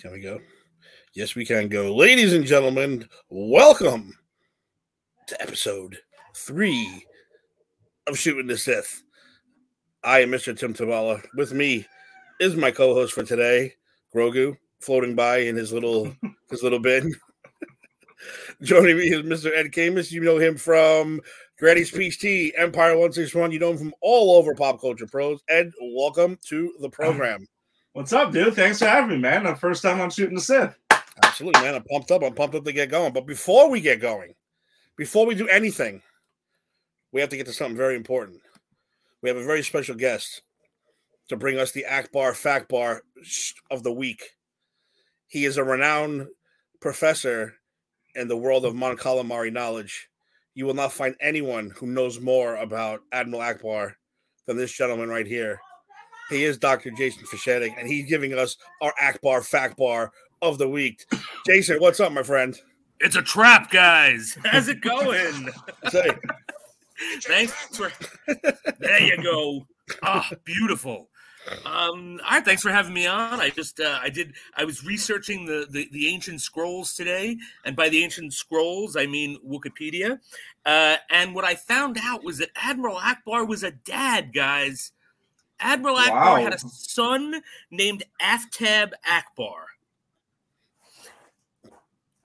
Can we go? Yes, we can go. Ladies and gentlemen, welcome to episode three of Shooting the Sith. I am Mr. Tim Tavala. With me is my co-host for today, Grogu, floating by in his little his little bin. Joining me is Mr. Ed Camus. You know him from Granny's Peach Tea, Empire 161. You know him from all over pop culture pros. Ed, welcome to the uh, program. What's up, dude? Thanks for having me, man. The first time I'm shooting the Sith. Absolutely, man. I'm pumped up. I'm pumped up to get going. But before we get going, before we do anything, we have to get to something very important. We have a very special guest to bring us the Ackbar Fact Bar of the week. He is a renowned professor in the world of Mon Calamari knowledge. You will not find anyone who knows more about Admiral Ackbar than this gentleman right here. He is Dr. Jason Fishetic, and he's giving us our Ackbar Fact Bar of the week. Jason, what's up, my friend? It's a trap, guys. How's it going? Say, Thanks for. There you go. Ah, beautiful. Um, all right, thanks for having me on. I just uh, I did I was researching the, the the ancient scrolls today, and by the ancient scrolls I mean Wikipedia. Uh, and what I found out was that Admiral Ackbar was a dad, guys. Admiral Ackbar Wow. had a son named Aftab Ackbar.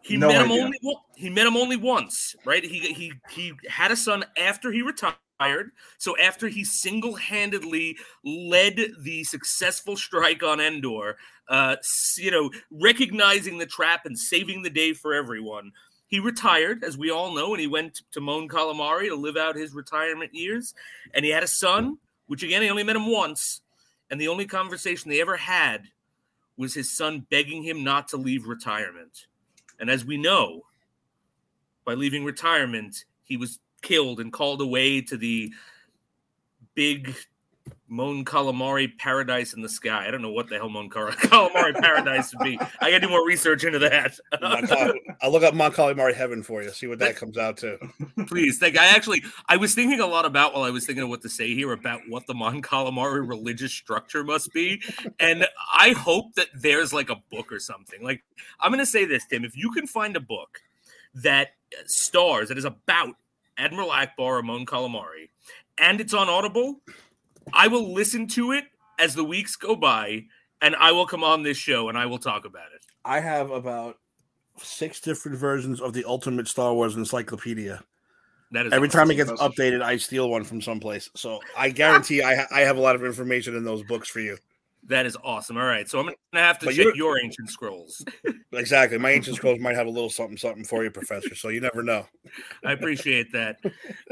He No met him only he met him only once, right? He he he had a son after he retired. So after he single-handedly led the successful strike on Endor, uh, you know, recognizing the trap and saving the day for everyone, he retired, as we all know, and he went to Mon Calamari to live out his retirement years. And he had a son, which again he only met him once, and the only conversation they ever had was his son begging him not to leave retirement. And as we know, by leaving retirement, he was killed and called away to the big Mon Calamari paradise in the sky. I don't know what the hell Mon Cal- Calamari paradise would be. I got to do more research into that. I'll look up Mon Calamari Heaven for you, see what that comes out to. Please, thank. I actually, I was thinking a lot about while I was thinking of what to say here about what the Mon Calamari religious structure must be, and I hope that there's like a book or something. Like, I'm going to say this, Tim. If you can find a book that stars that is about Admiral Ackbar or Mon Calamari, and it's on Audible, I will listen to it as the weeks go by, and I will come on this show and I will talk about it. I have about six different versions of the Ultimate Star Wars Encyclopedia. That is Every time it gets updated, I steal one from someplace. So I guarantee I, ha- I have a lot of information in those books for you. that is awesome. All right, so I'm going to have to But check your ancient scrolls. Exactly. My ancient scrolls might have a little something something for you, Professor. So you never know. I appreciate that.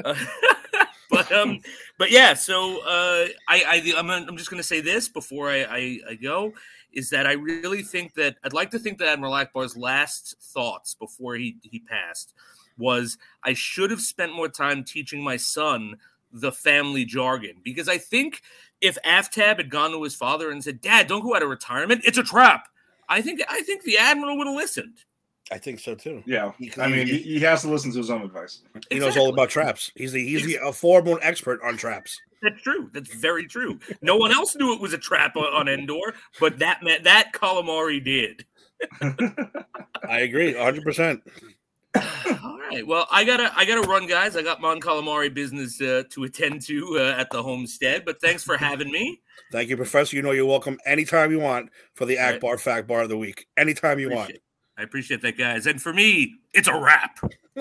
Uh, but um, but yeah. So uh, I, I I'm, I'm just to say this before I, I I go is that I really think that I'd like to think that Admiral Ackbar's last thoughts before he he passed was I should have spent more time teaching my son the family jargon because I think if Aftab had gone to his father and said, "Dad, don't go out of retirement; it's a trap," I think I think the admiral would have listened. I think so too. Yeah. He- I mean, he- he, he has to listen to his own advice. He knows all about traps. He's the he's the a full-blown expert on traps. That's true. That's very true. No one else knew it was a trap on, on Endor, but that meant that calamari did. I agree, 100. percent All right. Well, I gotta I gotta run, guys. I got Mon Calamari business uh, to attend to uh, at the homestead. But thanks for having me. Thank you, Professor. You know you're welcome anytime you want for the Right. Ackbar Fact Bar of the week. Anytime you want. Appreciate- I appreciate that, guys. And for me, it's a wrap.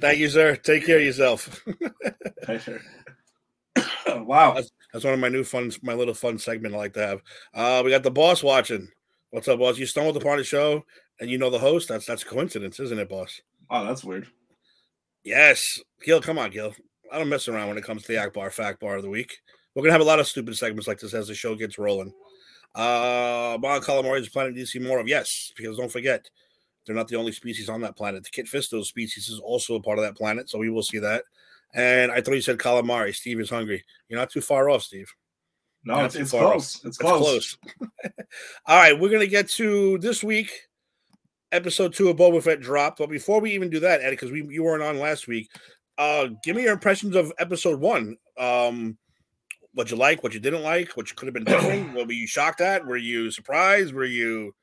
Thank you, sir. Take care of yourself. wow. That's one of my new fun, my little fun segment I like to have. Uh, we got the boss watching. What's up, boss? You stumbled upon the show and you know the host. That's that's coincidence, isn't it, boss? Oh, that's weird. Yes, Gil. Come on, Gil. I don't mess around when it comes to the Ackbar Fact Bar of the week. We're gonna have a lot of stupid segments like this as the show gets rolling. Uh, Mon Calamari is a planet you see more of. Yes, because don't forget, they're not the only species on that planet. The Kit Fisto species is also a part of that planet, so we will see that. And I thought you said calamari. Steve is hungry. You're not too far off, Steve. No, it's, it's far off. close. It's That's close. close. All right, we're gonna get to this week. Episode two of Boba Fett dropped, but before we even do that, Eddie, because we you weren't on last week, uh, give me your impressions of episode one. Um, what you like, what you didn't like, what you could have been different. what were you shocked at? Were you surprised? Were you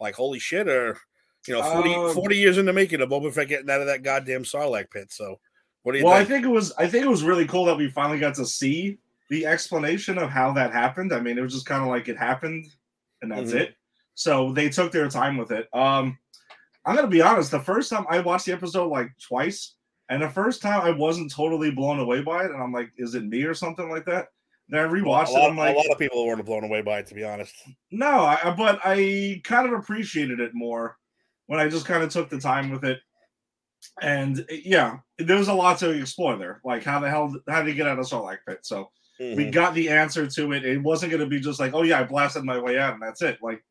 like, holy shit? Or you know, 40, Um, 40 years in the making of Boba Fett getting out of that goddamn Sarlacc pit. So, what do you Well, I think? think it was I think it was really cool that we finally got to see the explanation of how that happened. I mean, it was just kind of like it happened and that's Mhm. it. So they took their time with it. Um I'm gonna be honest, the first time I watched the episode like twice, and the first time I wasn't totally blown away by it, and I'm like, is it me or something like that? Then I a, rewatched lot, it. I'm like, a lot of people weren't blown away by it, to be honest. no, I, but I kind of appreciated it more when I just kind of took the time with it. And yeah, there was a lot to explore there. Like how the hell how did he get out of Sarlacc pit? So we Mhm. got the answer to it. It wasn't going to be just like, oh yeah, I blasted my way out and that's it. Like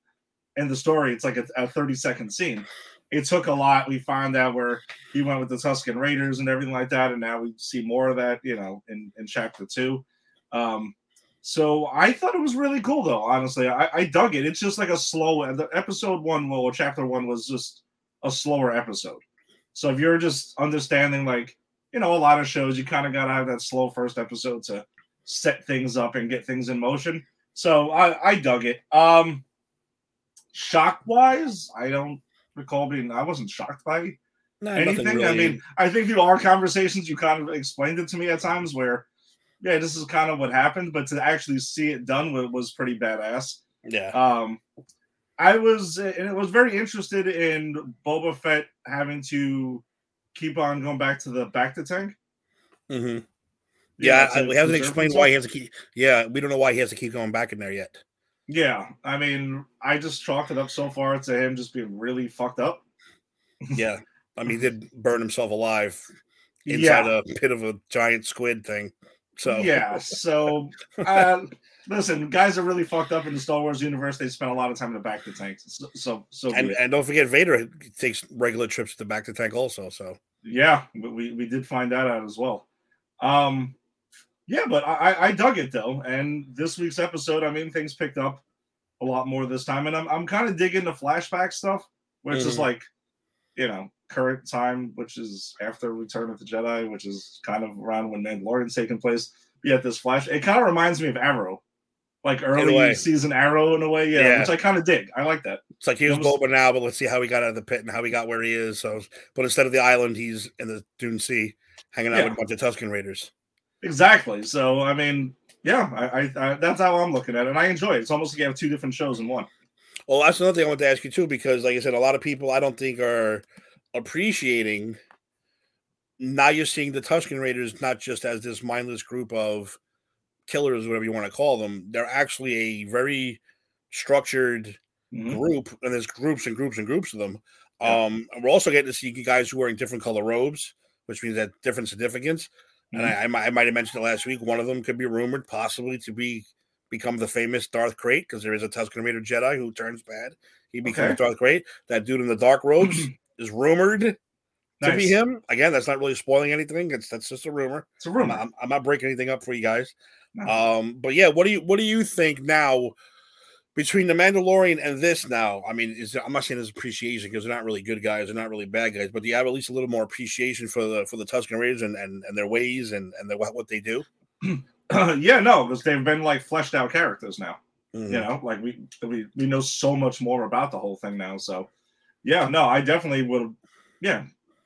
in the story, it's like a, a 30 second scene. It took a lot. We found out where he went with the Tusken Raiders and everything like that, and now we see more of that, you know, in in chapter two. Um, so I thought it was really cool, though. Honestly, I, I dug it. It's just like a slow. The episode one, well, chapter one was just a slower episode. So if you're just understanding, like you know, a lot of shows, you kind of gotta have that slow first episode to set things up and get things in motion. So I, I dug it. Um, shock wise, I don't recall being. I wasn't shocked by anything. I mean, I think through our conversations, you kind of explained it to me at times where, yeah, this is kind of what happened, but to actually see it done was, was pretty badass. yeah. Um, I was, and it was very interested in Boba Fett having to keep on going back to the bacta tank. Mm-hmm. Yeah, I, to we haven't explained himself. why he has to keep. Yeah, we don't know why he has to keep going back in there yet. Yeah, I mean, I just chalked it up so far to him just being really fucked up. Yeah, I mean, he did burn himself alive inside Yeah, a pit of a giant squid thing. So yeah. So, uh, listen, guys are really fucked up in the Star Wars universe. They spend a lot of time in the bacta tanks. So, so, so and and don't forget, Vader takes regular trips to the bacta tank also. So yeah, we, we did find that out as well. Um, yeah, but I I- dug it though, and this week's episode, I mean, things picked up a lot more this time, and I'm I'm kind of digging the flashback stuff, which is Mhm. like, you know, current time, which is after Return of the Jedi, which is kind of around when Mandalorian's taking place. Yet this flash, it kind of reminds me of Arrow, like early season Arrow in a way, yeah, Yeah. which I kind of dig. I like that. it's like here's Almost- Boba now, but let's see how he got out of the pit and how he got where he is. So, but instead of the island, he's in the Dune Sea, hanging out Yeah. with a bunch of Tusken Raiders. Exactly. So I mean, yeah, I, I, I that's how I'm looking at it, and I enjoy it. It's almost like you have two different shows in one. Well, that's another thing I want to ask you too, because like I said, a lot of people I don't think are appreciating. Now you're seeing the Tusken Raiders not just as this mindless group of killers, whatever you want to call them. They're actually a very structured Mhm. group, and there's groups and groups and groups of them. Yeah. Um, and we're also getting to see guys who are wearing different color robes, which means that different significance. And Mhm. I, I, might, I might have mentioned it last week. One of them could be rumored possibly to be become the famous Darth Krayt because there is a Tusken Raider Jedi who turns bad. He becomes Okay. Darth Krayt. That dude in the dark robes is rumored to be him. Again, that's not really spoiling anything. It's that's just a rumor. It's a rumor. I'm, I'm not breaking anything up for you guys. No. Um, but yeah, what do you what do you think now between the Mandalorian and this now? I mean, is I'm not saying there's appreciation because they're not really good guys, they're not really bad guys, but do you have at least a little more appreciation for the for the Tusken Raiders and and, and their ways and and their, what what they do? yeah, no, because they've been like fleshed out characters now. Mhm. You know, like we we we know so much more about the whole thing now. So, yeah, no, I definitely would. Yeah,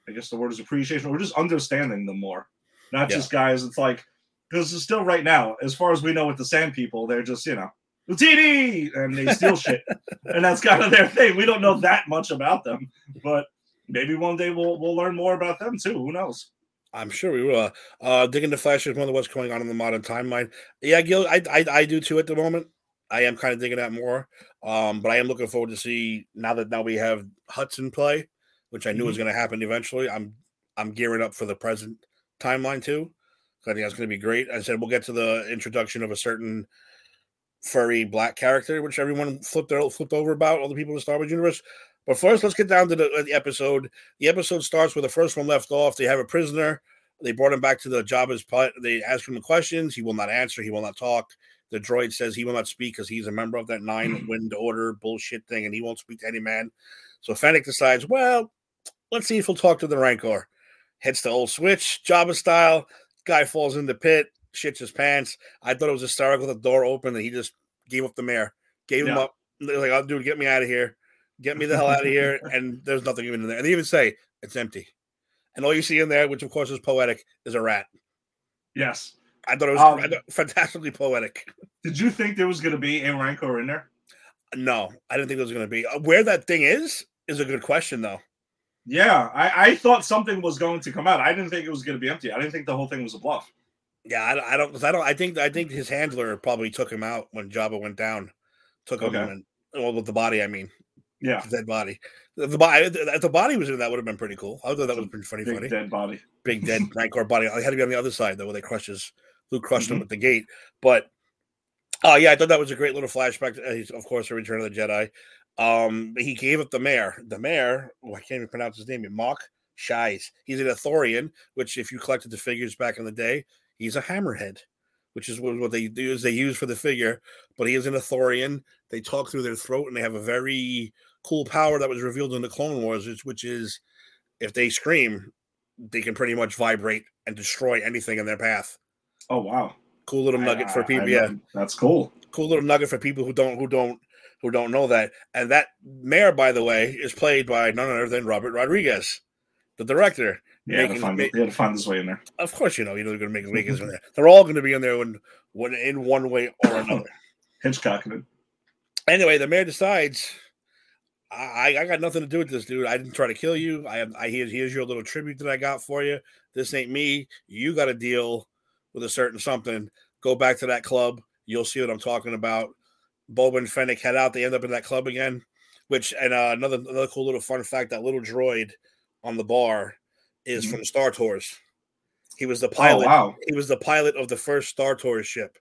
I guess the word is appreciation, or just understanding them more, not Yeah. just guys. It's like because it's still right now, as far as we know, with the Sand People, they're just you know. TD and they steal shit, and that's kind of their thing. We don't know that much about them, but maybe one day we'll we'll learn more about them too. Who knows? I'm sure we will. Uh, digging the Flash is one of what's going on in the modern timeline. Yeah, Gil, I, I I do too at the moment. I am kind of digging that more. Um, but I am looking forward to see now that now we have Hudson play, which I knew was going to happen eventually. I'm I'm gearing up for the present timeline too. I think that's going to be great. I said we'll get to the introduction of a certain furry black character, which everyone flipped their, flipped over about all the people in the Star Wars universe. But first, let's get down to the, the episode. The episode starts where the first one left off. They have a prisoner. They brought him back to the Jabba's put. They ask him the questions. He will not answer. He will not talk. The droid says he will not speak because he's a member of that nine mm. wind order bullshit thing, and he won't speak to any man. So Fennec decides, well, let's see if he'll talk to the Rancor. Heads to old switch, Jabba style. Guy falls in the pit. shits his pants. I thought it was hysterical. The door opened and he just gave up the mayor, gave him up. They're like, "Oh, dude, get me out of here, get me the hell out of here." And there's nothing even in there. And they even say it's empty. And all you see in there, which of course is poetic, is a rat. Yes. I thought it was Um, thought- fantastically poetic. Did you think there was going to be a Rancor in there? No, I didn't think there was going to be. Uh, Where that thing is is a good question, though. Yeah, I, I thought something was going to come out. I didn't think it was going to be empty. I didn't think the whole thing was a bluff. Yeah, I, I don't. I don't. I think. I think his handler probably took him out when Jabba went down. Took him Okay. and well, with the body. I mean, Yeah, the dead body. The, the body. If the body was in, that would have been pretty cool. I thought that It's a was pretty funny. big funny. dead body. Big dead Rancor body. I had to be on the other side though, where they crushed his. Luke crushed him Mhm. at the gate. But oh yeah, I thought that was a great little flashback. To, uh, of course, a Return of the Jedi. Um, he gave up the mayor. The mayor. Oh, I can't even pronounce his name. Mok Shaiz. He's an Athorian, which if you collected the figures back in the day, he's a hammerhead, which is what, what they do is they use for the figure. But he is an Athorian. They talk through their throat, and they have a very cool power that was revealed in the Clone Wars, which- which is if they scream, they can pretty much vibrate and destroy anything in their path. Oh wow, Cool little nugget I- for people. Yeah, that's cool. cool little nugget for people who don't who don't who don't know that. And that mayor, by the way, is played by none other than Robert Rodriguez, the director. Yeah, Making- find, he had to find his way in there. Of course, you know you know they're going to make Vegas in there. They're all going to be in there when, when in one way or another. Hitchcock. anyway, the mayor decides. I, I got nothing to do with this, dude. I didn't try to kill you. I. I here's, here's your little tribute that I got for you. This ain't me. You got a deal with a certain something. Go back to that club. You'll see what I'm talking about. Boba and Fennec head out. They end up in that club again. Which and uh, another another cool little fun fact: that little droid on the bar is Mhm. from Star Tours. He was the Oh pilot wow, he was the pilot of the first Star Tours ship.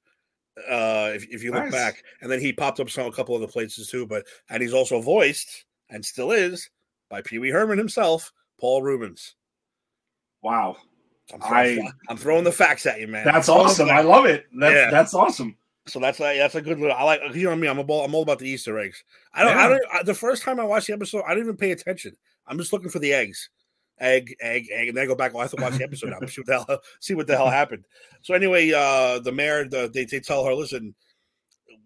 Uh, if, if you look Nice. back, and then he popped up some a couple other places too. But and he's also voiced and still is by Pee Wee Herman himself, Paul Reubens. wow. I'm throwing, I- I'm throwing the facts at you, man. That's awesome. I love it. That's Yeah. that's awesome. So that's like that's a good little. I like you know what I mean. I'm all I'm all about the Easter eggs. I don't. I don't. I, the first time I watched the episode, I didn't even pay attention. I'm just looking for the eggs, egg, egg, egg, and then I go back. Oh, I have to watch the episode now. See what the hell. See what the hell happened. So anyway, uh the mayor, the, they they tell her, listen,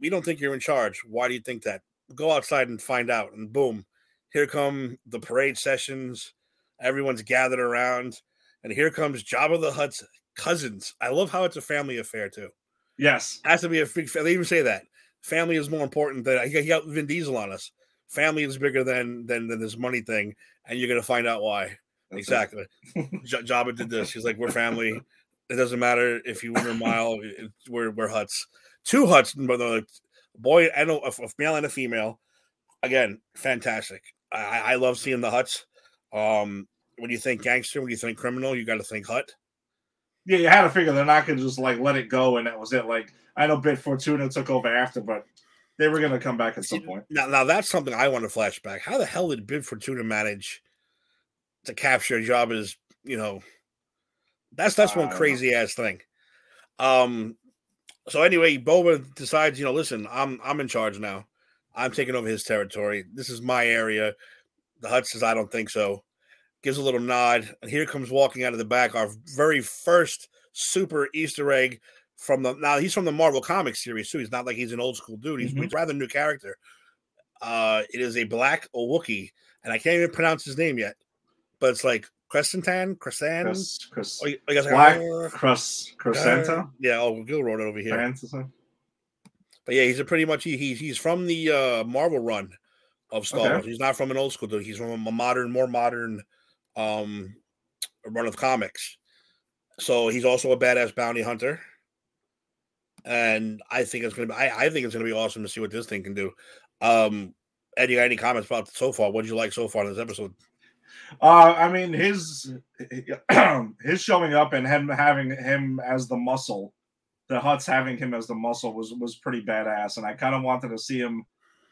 we don't think you're in charge. Why do you think that? Go outside and find out. And boom, here come the parade sessions. Everyone's gathered around, and here comes Jabba the Hutt's cousins. I love how it's a family affair too Yes. has to be a big. They even say that family is more important than he got Vin Diesel on us. Family is bigger than than, than this money thing, and you're gonna find out why. Exactly. J- Jabba did this. He's like, we're family. It doesn't matter if you win a mile. it- We're we're Hutts. Two Hutts, but the boy and a, a male and a female. Again, fantastic. I, I I love seeing the Hutts. Um, when you think gangster, when you think criminal, you got to think Hutt. Yeah, you had to figure they're not gonna just like let it go and that was it. Like I know Bib Fortuna took over after, but they were gonna come back at some point. Now, now that's something I want to flashback. How the hell did Bib Fortuna manage to capture Jabba's? You know, that's that's one crazy ass thing. Um. So anyway, Boba decides, you know, listen, I'm I'm in charge now. I'm taking over his territory. This is my area. The Hutt says, I don't think so. Gives a little nod, and here comes walking out of the back our very first super Easter egg from the. Now he's from the Marvel Comics series too. He's not like he's an old school dude. He's, Mhm. he's rather new character. Uh, it is a black Wookiee, and I can't even pronounce his name yet, but it's like Crescentan, Crescent. Chris Chris Oh, you you guys are Black like, Crus uh, Yeah, oh, Gil wrote it over here. Fantasy. But yeah, he's a pretty much he, he's he's from the uh Marvel run of Star Okay. Wars. He's not from an old school dude. He's from a modern, more modern um run of comics. So he's also a badass bounty hunter. And I think it's gonna be I, I think it's gonna be awesome to see what this thing can do. Um Ed, you got any comments about so far? What did you like so far in this episode? Uh, I mean his his showing up and him having him as the muscle, the Hutts having him as the muscle was was pretty badass, and I kind of wanted to see him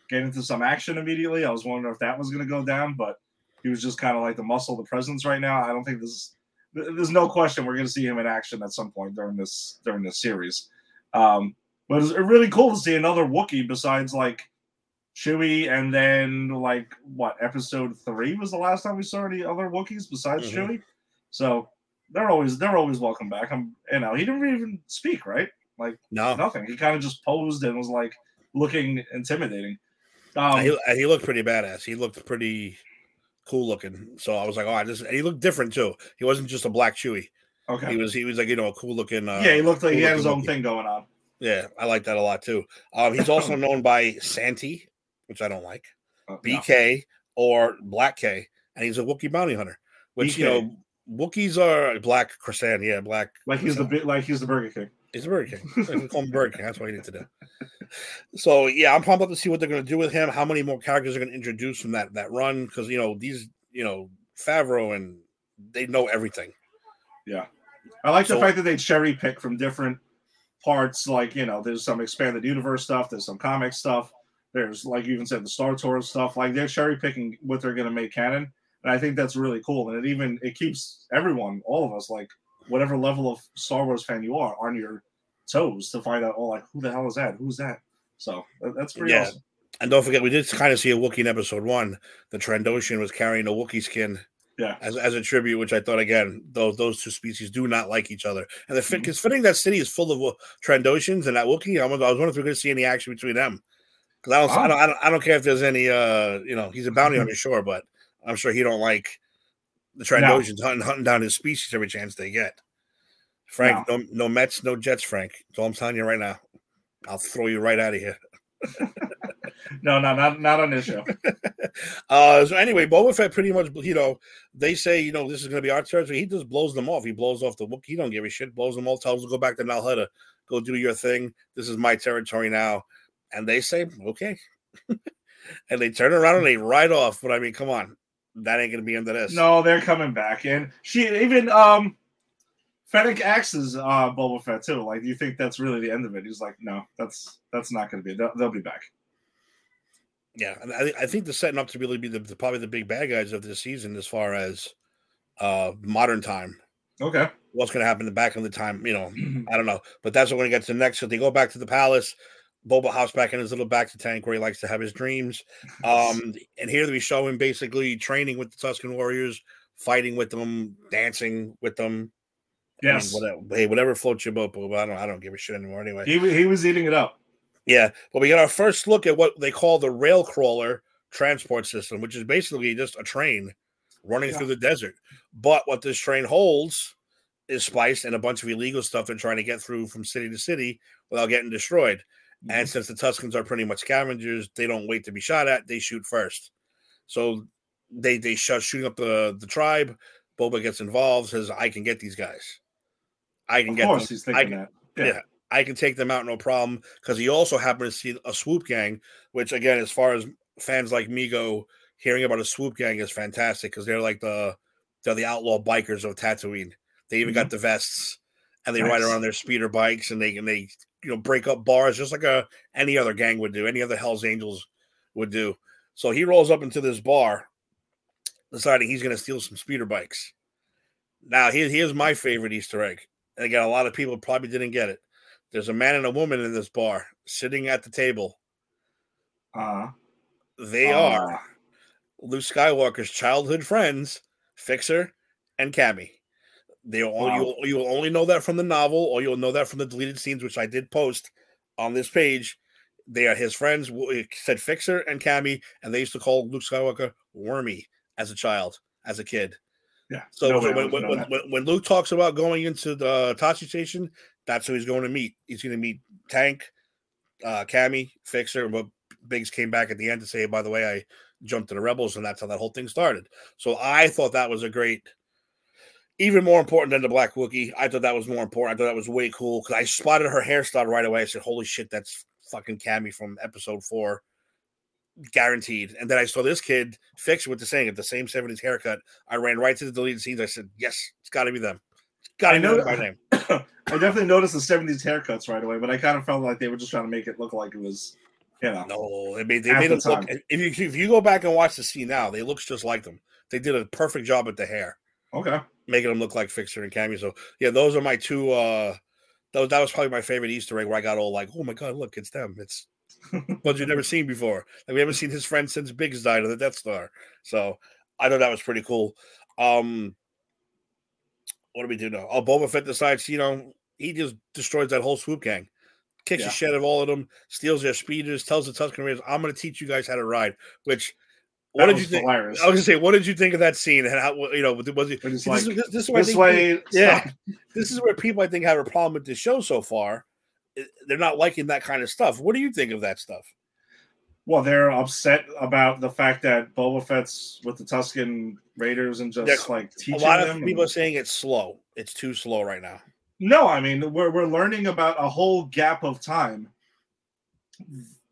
get into some action immediately. I was wondering if that was going to go down, but he was just kind of like the muscle, the presence right now. I don't think this. is, There's no question we're going to see him in action at some point during this during this series. Um, but it's really cool to see another Wookiee besides like Chewie, and then like what episode three was the last time we saw any other Wookiees besides Mhm. Chewie. So they're always they're always welcome back. I'm you know he didn't even speak right, like No, nothing. He kind of just posed and was like looking intimidating. And Um, he, he looked pretty badass. He looked pretty cool looking. So I was like, oh, I just and he looked different too. He wasn't just a black Chewie. okay. He was he was like you know a cool looking. Uh, yeah, he looked like he had his own looking thing going on. Yeah, I like that a lot too. Um, he's also known by Santi, which I don't like, Uh, no. BK or Black K, and he's a Wookiee bounty hunter. Which you know, Wookiees are black croissant. Yeah, black. Like he's the croissant. like he's the Burger King. He's a Burger King. we call him Burger King. That's what you need to do. So yeah, I'm pumped up to see what they're going to do with him. How many more characters are going to introduce from that that run? Because you know these, you know Favreau and they know everything. Yeah, I like So- the fact that they cherry pick from different parts. Like you know, there's some expanded universe stuff. There's some comic stuff. There's like you even said the Star Tours stuff. Like they're cherry picking what they're going to make canon, and I think that's really cool. And it even it keeps everyone, all of us, like whatever level of Star Wars fan you are, on your toes to find out. Oh, like who the hell is that? Who's that? So uh, that's pretty Yeah. awesome. And don't forget, we did kind of see a Wookiee in episode one. The Trandoshan was carrying a Wookiee skin Yeah. as, as a tribute, which I thought again, those those two species do not like each other. And the mm-hmm. fit, because fitting that city is full of Trandoshans and that Wookiee, I was, I was wondering if we're going to see any action between them. Because I don't, I Oh. don't, I don't, I don't care if there's any, uh, you know, he's a bounty on hunter, sure, but I'm sure he don't like the Trandoshans hunting, hunting down his species every chance they get. Frank, no. no, Mets, no Jets, Frank. That's all I'm telling you right now. I'll throw you right out of here. No, no, not not on this show. uh, so anyway, Boba Fett pretty much, you know, they say, you know, this is going to be our territory. He just blows them off. He blows off the book. He don't give a shit. Blows them all. Tells them go back to Nal Hutta. Go do your thing. This is my territory now. And they say, okay. and they turn around and they ride off. But I mean, come on, that ain't going to be into this. No, they're coming back, and she even um, Fennec axes uh Boba Fett too. Like, do you think that's really the end of it? He's like, no, that's that's not going to be. They'll, they'll be back. Yeah, and I, I think they're setting up to really be the, the probably the big bad guys of this season as far as uh modern time. Okay. What's going to happen in the back of the time, you know, I don't know, but that's what we're gonna get to next. So they go back to the palace. Boba hops back in his little bacta tank where he likes to have his dreams. Um, and here we show him basically training with the Tusken warriors, fighting with them, dancing with them. I mean, yes, whatever, hey, whatever floats your boat. But I don't, I don't give a shit anymore anyway. he he was eating it up. Yeah, but we get our first look at what they call the rail crawler transport system, which is basically just a train running Yeah. through the desert. But what this train holds is spice and a bunch of illegal stuff they're trying to get through from city to city without getting destroyed. And since the Tuskens are pretty much scavengers, they don't wait to be shot at; they shoot first. So they they shut shooting up the the tribe. Boba gets involved, says, "I can get these guys. I can Of get course, them. he's thinking I- that. yeah. Yeah. I can take them out no problem because he also happened to see a swoop gang, which again, as far as fans like me go, hearing about a swoop gang is fantastic because they're like the they're the outlaw bikers of Tatooine. They even got mm-hmm. the vests and they ride around their speeder bikes and they and they you know break up bars just like a any other gang would do, any other Hell's Angels would do. So he rolls up into this bar, deciding he's going to steal some speeder bikes. Now here, here's my favorite Easter egg, and again, a lot of people probably didn't get it. There's a man and a woman in this bar sitting at the table. Uh, They Ah. are Luke Skywalker's childhood friends, Fixer and Cammy. They only, Wow. you, will, you will only know that from the novel, or you'll know that from the deleted scenes, which I did post on this page. They are his friends. said Fixer and Cammy, and they used to call Luke Skywalker Wormy as a child, as a kid. yeah. So No I when, when, when, when, Luke talks about going into the Tosche station, that's who he's going to meet. He's going to meet Tank, uh, Cammy, Fixer, but Biggs came back at the end to say, by the way, I jumped to the rebels, and that's how that whole thing started. So I thought that was a great, even more important than the Black Wookiee. I thought that was more important. I thought that was way cool because I spotted her hairstyle right away. I said, "Holy shit, that's fucking Cammy from Episode Four, guaranteed." And then I saw this kid fix with the same at the same '70s haircut. I ran right to the deleted scenes. I said, "Yes, it's got to be them. It's got I to be know them by name." I definitely noticed the '70s haircuts right away, but I kind of felt like they were just trying to make it look like it was, you know. No, they made they made the it look. If you if you go back and watch the scene now, they looks just like them. They did a perfect job with the hair. Okay. making them look like Fixer and Cammy. So yeah, those are my two. uh Those that was probably my favorite Easter egg where I got all like, oh my god, look, it's them. It's ones you've never seen before. Like we haven't seen his friend since Biggs died of the Death Star. So I thought that was pretty cool. Um what do we do now? Oh, Boba Fett decides, you know, he just destroys that whole swoop gang, kicks Yeah. the shit out of all of them, steals their speeders, tells the Tusken Raiders, "I'm going to teach you guys how to ride." Which, what did you think? hilarious. I was to say, what did you think of that scene? And how, you know, was it? This, like, is, this, this this way, yeah. this is where people I think have a problem with the show so far. They're not liking that kind of stuff. What do you think of that stuff? Well, they're upset about the fact that Boba Fett's with the Tusken Raiders and just Yeah, like A lot of people are saying it's slow. It's too slow right now. No, I mean we're we're learning about a whole gap of time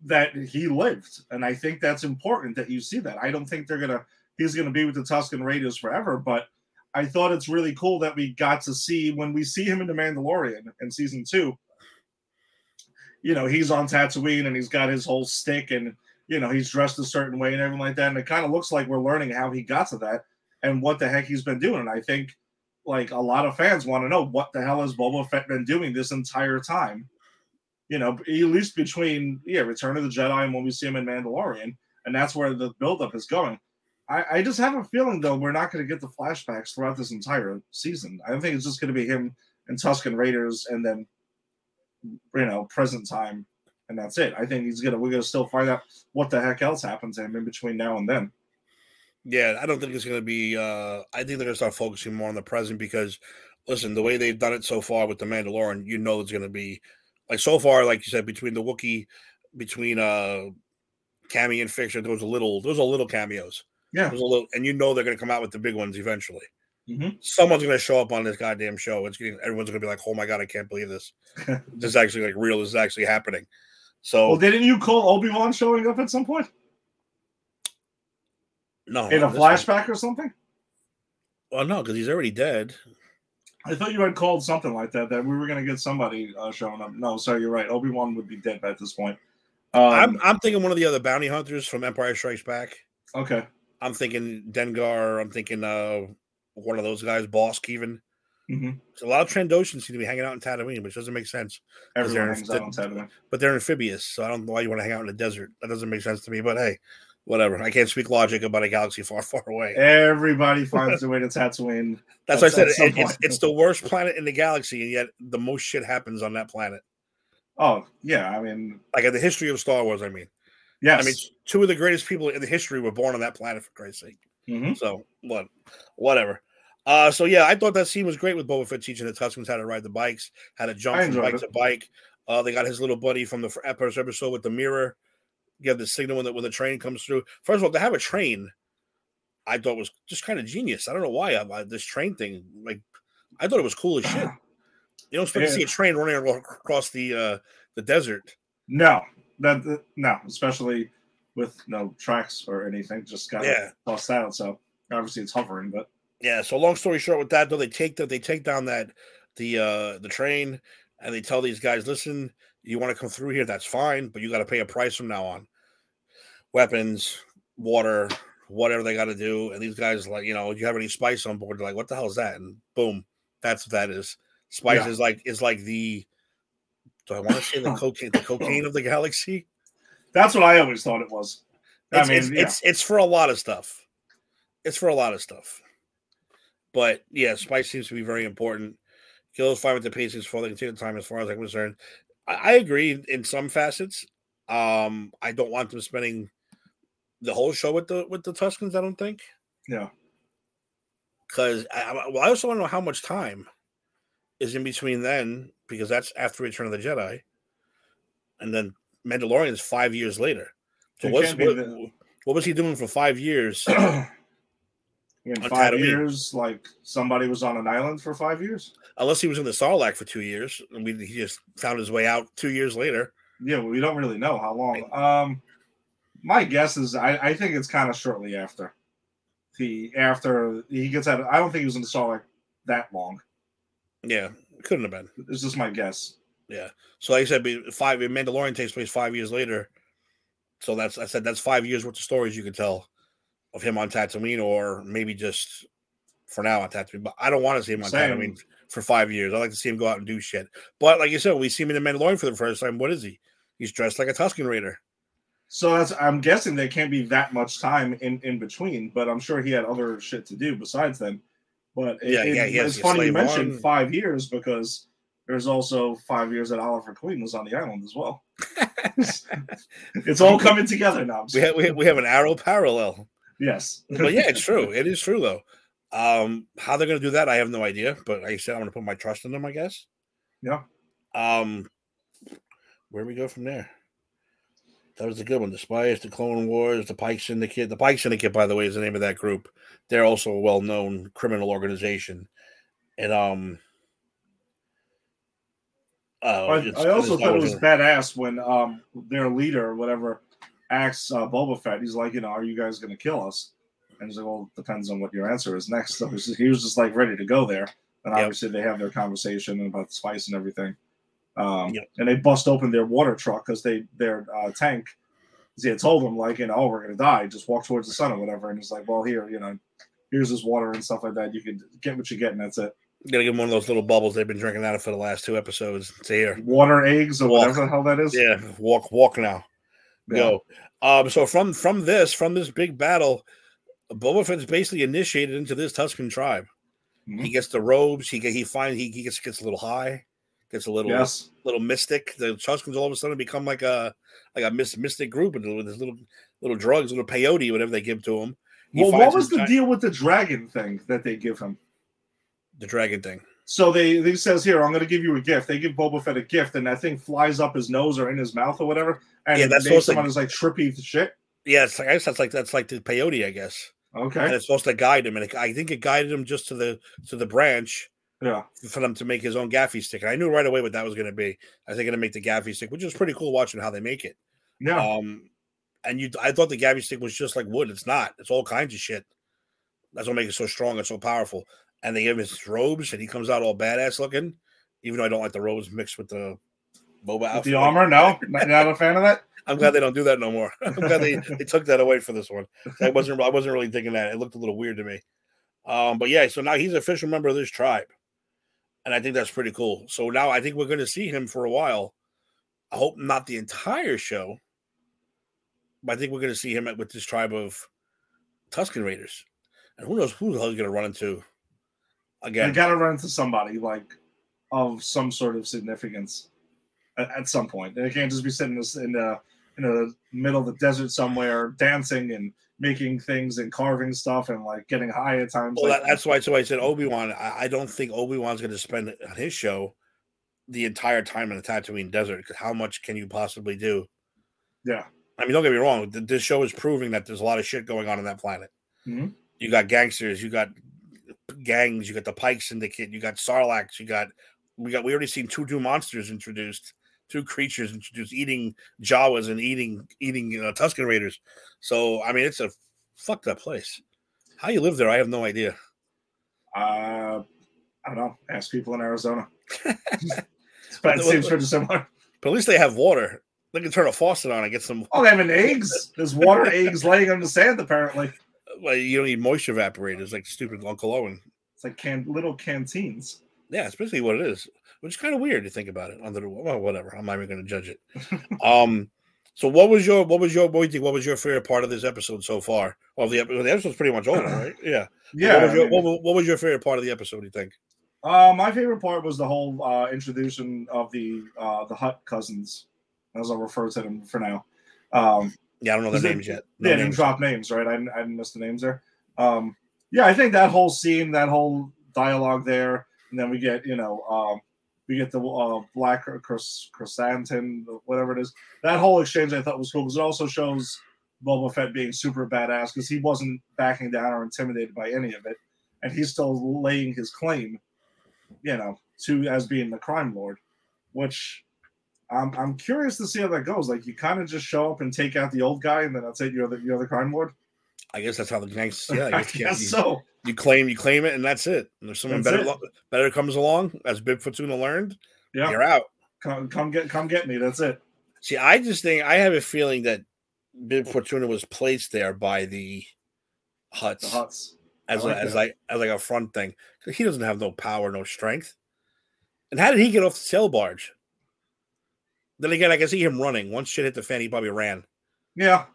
that he lived, and I think that's important that you see that. I don't think they're gonna he's gonna be with the Tusken Raiders forever, but I thought it's really cool that we got to see when we see him in the Mandalorian in season two. You know, he's on Tatooine and he's got his whole stick and you know he's dressed a certain way and everything like that, and it kind of looks like we're learning how he got to that and what the heck he's been doing. And I think like a lot of fans want to know what the hell has Boba Fett been doing this entire time. You know, at least between yeah, Return of the Jedi and when we see him in Mandalorian, and that's where the buildup is going. I, I just have a feeling though we're not going to get the flashbacks throughout this entire season. I think it's just going to be him and Tusken Raiders and then you know present time, and that's it. I think he's gonna we're gonna still find out what the heck else happened to him in between now and then. Yeah, I don't think it's to be. Uh, I think they're to start focusing more on the present because, listen, the way they've done it so far with the Mandalorian, you know, it's going to be like so far, like you said, between the Wookiee, between uh, Cammy and Fixer, those are little, those are little cameos. Yeah. Those are little, and you know they're going to come out with the big ones eventually. Mhm. Someone's going to show up on this goddamn show. It's getting, everyone's going to be like, "Oh my god, I can't believe this! this is actually like real. This is actually happening." So Well, didn't you call Obi Wan showing up at some point no, in a this one. flashback or something? Well, no, because he's already dead. I thought you had called something like that that we were going to get somebody uh, showing up. No, sorry, you're right. Obi Wan would be dead at this point. Um, I'm I'm thinking one of the other bounty hunters from Empire Strikes Back. okay. I'm thinking Dengar. I'm thinking uh one of those guys, Boss Keevan. Mhm. So a lot of Trandoshans seem to be hanging out in Tatooine, which doesn't make sense. Everyone hangs out on Tatooine. But they're amphibious, so I don't know why you want to hang out in the desert. That doesn't make sense to me. But hey, whatever. I can't speak logic about a galaxy far, far away. Everybody finds a way to Tatooine. That's why I said it, it's, it's the worst planet in the galaxy, and yet the most shit happens on that planet. Oh yeah, I mean, Like in the history of Star Wars, I mean. yeah, I mean, two of the greatest people in the history were born on that planet, for Christ's sake. Mhm. So what, whatever. Uh, so yeah, I thought that scene was great with Boba Fett teaching the Tuskens how to ride the bikes, how to jump from bike it. to bike. Uh, they got his little buddy from the fir- first episode with the mirror. You have the signal when the when the train comes through. First of all, to have a train, I thought was just kind of genius. I don't know why I, I- this train thing. Like, I thought it was cool as shit. You don't expect to see a train running across the uh, the desert. no, that that- no, especially with no tracks or anything. Just got Yeah. bust out. So obviously it's hovering, but Yeah. So long story short, with that though, they take that they take down that the uh the train and they tell these guys, listen, you want to come through here, that's fine, but you got to pay a price from now on. Weapons, water, whatever they got to do. And these guys like, you know, you have any spice on board? They're like, what the hell is that? And boom, that's what that is. Spice Yeah. is like is like the do I want to say the cocaine the cocaine of the galaxy? that's what I always thought it was. I It's, mean, it's, yeah. it's it's for a lot of stuff. It's for a lot of stuff. But yeah, spice seems to be very important. Kills fine with the pacings for the continued time, as far as I'm concerned. I, agree in some facets. Um, I don't want them spending the whole show with the with the Tuskens. I don't think yeah. because I, well, I also want to know how much time is in between then, because that's after Return of the Jedi, and then Mandalorian is five years later. So what's, what, the- what was he doing for five years? In On five years, like somebody was on an island for five years. Unless he was in the Sarlacc for two years, and we, he just found his way out two years later. Yeah, well, we don't really know how long. Um, my guess is I, I think it's kind of shortly after the after he gets out. I don't think he was in the Sarlacc that long. Yeah, couldn't have been. It's just my guess. Yeah. So like I said, be- five Mandalorian takes place five years later. So that's I said that's five years worth of stories you could tell of him on Tatooine, or maybe just for now on Tatooine. But I don't want to see him on Same. Tatooine for five years. I like to see him go out and do shit. But like you said, we see him in the Mandalorian for the first time. What is he? He's dressed like a Tusken Raider. So I'm guessing there can't be that much time in in between, but I'm sure he had other shit to do besides then. But it, Yeah, yeah, he has it's funny you mentioned one. five years because there's also five years that Oliver Queen was on the island as well. it's all coming together now. We have, we have we have an arrow parallel. Yes. But yeah, it's true. It is true though. Um, how they're gonna do that, I have no idea. But like I said, I'm gonna put my trust in them. I guess. Yeah. Um, where we go from there? That was a good one. The Spies, the Clone Wars, the Pike Syndicate. The Pike Syndicate, by the way, is the name of that group. They're also a well-known criminal organization, and um. Uh, I, I also thought it was a- badass when um their leader or whatever asks uh, Boba Fett, he's like, you know, are you guys going to kill us? And he's like, well, it depends on what your answer is next. So he was just, he was just like ready to go there. And Yep. obviously they have their conversation about the spice and everything. Um, Yep. And they bust open their water truck because they their uh, tank. had told them like, you know, oh, we're gonna die. Just walk towards the sun or whatever. And he's like, well, here, you know, here's this water and stuff like that. You can get what you get, and that's it. You Gotta give them one of those little bubbles they've been drinking out of for the last two episodes. It's here. Water eggs or Walk. whatever the hell that is. Yeah, walk, walk now. Yeah. Go. Um, so from from this, from this big battle, Boba Fett's basically initiated into this Tusken tribe. Mhm. He gets the robes. He he find he, he gets gets a little high, gets a little Yes. little mystic. The Tuskens all of a sudden become like a like a mys- mystic group and with this little little drugs, little peyote, whatever they give to him. He Well, what was the gi- deal with the dragon thing that they give him? The dragon thing. So they they says here, I'm going to give you a gift. They give Boba Fett a gift, and that thing flies up his nose or in his mouth or whatever. And Yeah, that's supposed to- someone is like trippy shit. Yeah, it's like I guess that's like that's like the peyote, I guess. Okay. And it's supposed to guide him, and it, I think it guided him just to the to the branch yeah, for them to make his own gaffi stick. And I knew right away what that was going to be. I think going to make the gaffi stick, which is pretty cool watching how they make it. yeah. Um, and you, I thought the gaffi stick was just like wood. It's not. It's all kinds of shit. That's what makes it so strong and so powerful. And they give him his robes, and he comes out all badass looking. Even though I don't like the robes mixed with the boba outfit. the armor, no, not, a fan of that. I'm glad they don't do that no more. I'm glad they, they took that away for this one. I wasn't I wasn't really thinking that. It looked a little weird to me. Um, but yeah, so now he's an official member of this tribe. And I think that's pretty cool. So now I think we're gonna see him for a while. I hope not the entire show, but I think we're gonna see him with this tribe of Tusken Raiders. And who knows who the hell he's gonna run into I again. got to run into somebody like of some sort of significance at, at some point. They can't just be sitting in this- in the in the middle of the desert somewhere, dancing and making things and carving stuff and like getting high at times. Well, like that, that's why. So I said Obi Wan. I, I don't think Obi Wan's going to spend on his show the entire time in the Tatooine desert. Because how much can you possibly do? Yeah. I mean, don't get me wrong. This show is proving that there's a lot of shit going on on that planet. Mhm. You got gangsters. You got gangs. You got the Pike Syndicate. You got Sarlacc. You got we got we already seen two new monsters introduced. Two creatures introduced eating Jawas and eating eating uh, Tusken Raiders. So I mean, it's a fucked up place. How you live there, I have no idea. Uh, I don't know. Ask people in Arizona. But the- seems pretty similar. But at least they have water. They can turn a faucet on and get some. Oh, they have an eggs. There's water eggs laying on the sand. Apparently, Well, you don't need moisture evaporators like stupid Uncle Owen. it's like can little canteens. Yeah, it's basically what it is, which is kind of weird to think about it. Under the well, whatever. I'm not even going to judge it. um. So what was your what was your what you think? What was your favorite part of this episode so far? Well, the, the episode's pretty much over, right? Yeah. Yeah. What was, I your, mean- what, what was your favorite part of the episode? You think? Uh, my favorite part was the whole uh, introduction of the uh, the Hutt cousins, as I'll refer to them for now. Um, Yeah, I don't know their names yet. No they didn't names. drop names, right? I didn't, I didn't miss the names there. Um, yeah, I think that whole scene, that whole dialogue there, and then we get you know um, we get the uh, black chris chrysanthemum, whatever it is. That whole exchange I thought was cool because it also shows Boba Fett being super badass because he wasn't backing down or intimidated by any of it, and he's still laying his claim, you know, to as being the crime lord, which. I'm, I'm curious to see how that goes. Like you kind of just show up and take out the old guy, and then that's it. You're the you're the crime lord. I guess that's how the gangs. Yeah, I I guess, yeah, guess you, so. you claim you claim it, and that's it. And if someone That's better lo- better comes along, as Bib Fortuna learned, Yeah, you're out. come, come get come get me. That's it. See, I just think I have a feeling that Bib Fortuna was placed there by the Hutts The Hutts. as I a, like as like as like a front thing. He doesn't have no power, no strength. And how did he get off the sail barge? Then again, I can see him running. Once shit hit the fan, he probably ran. Yeah,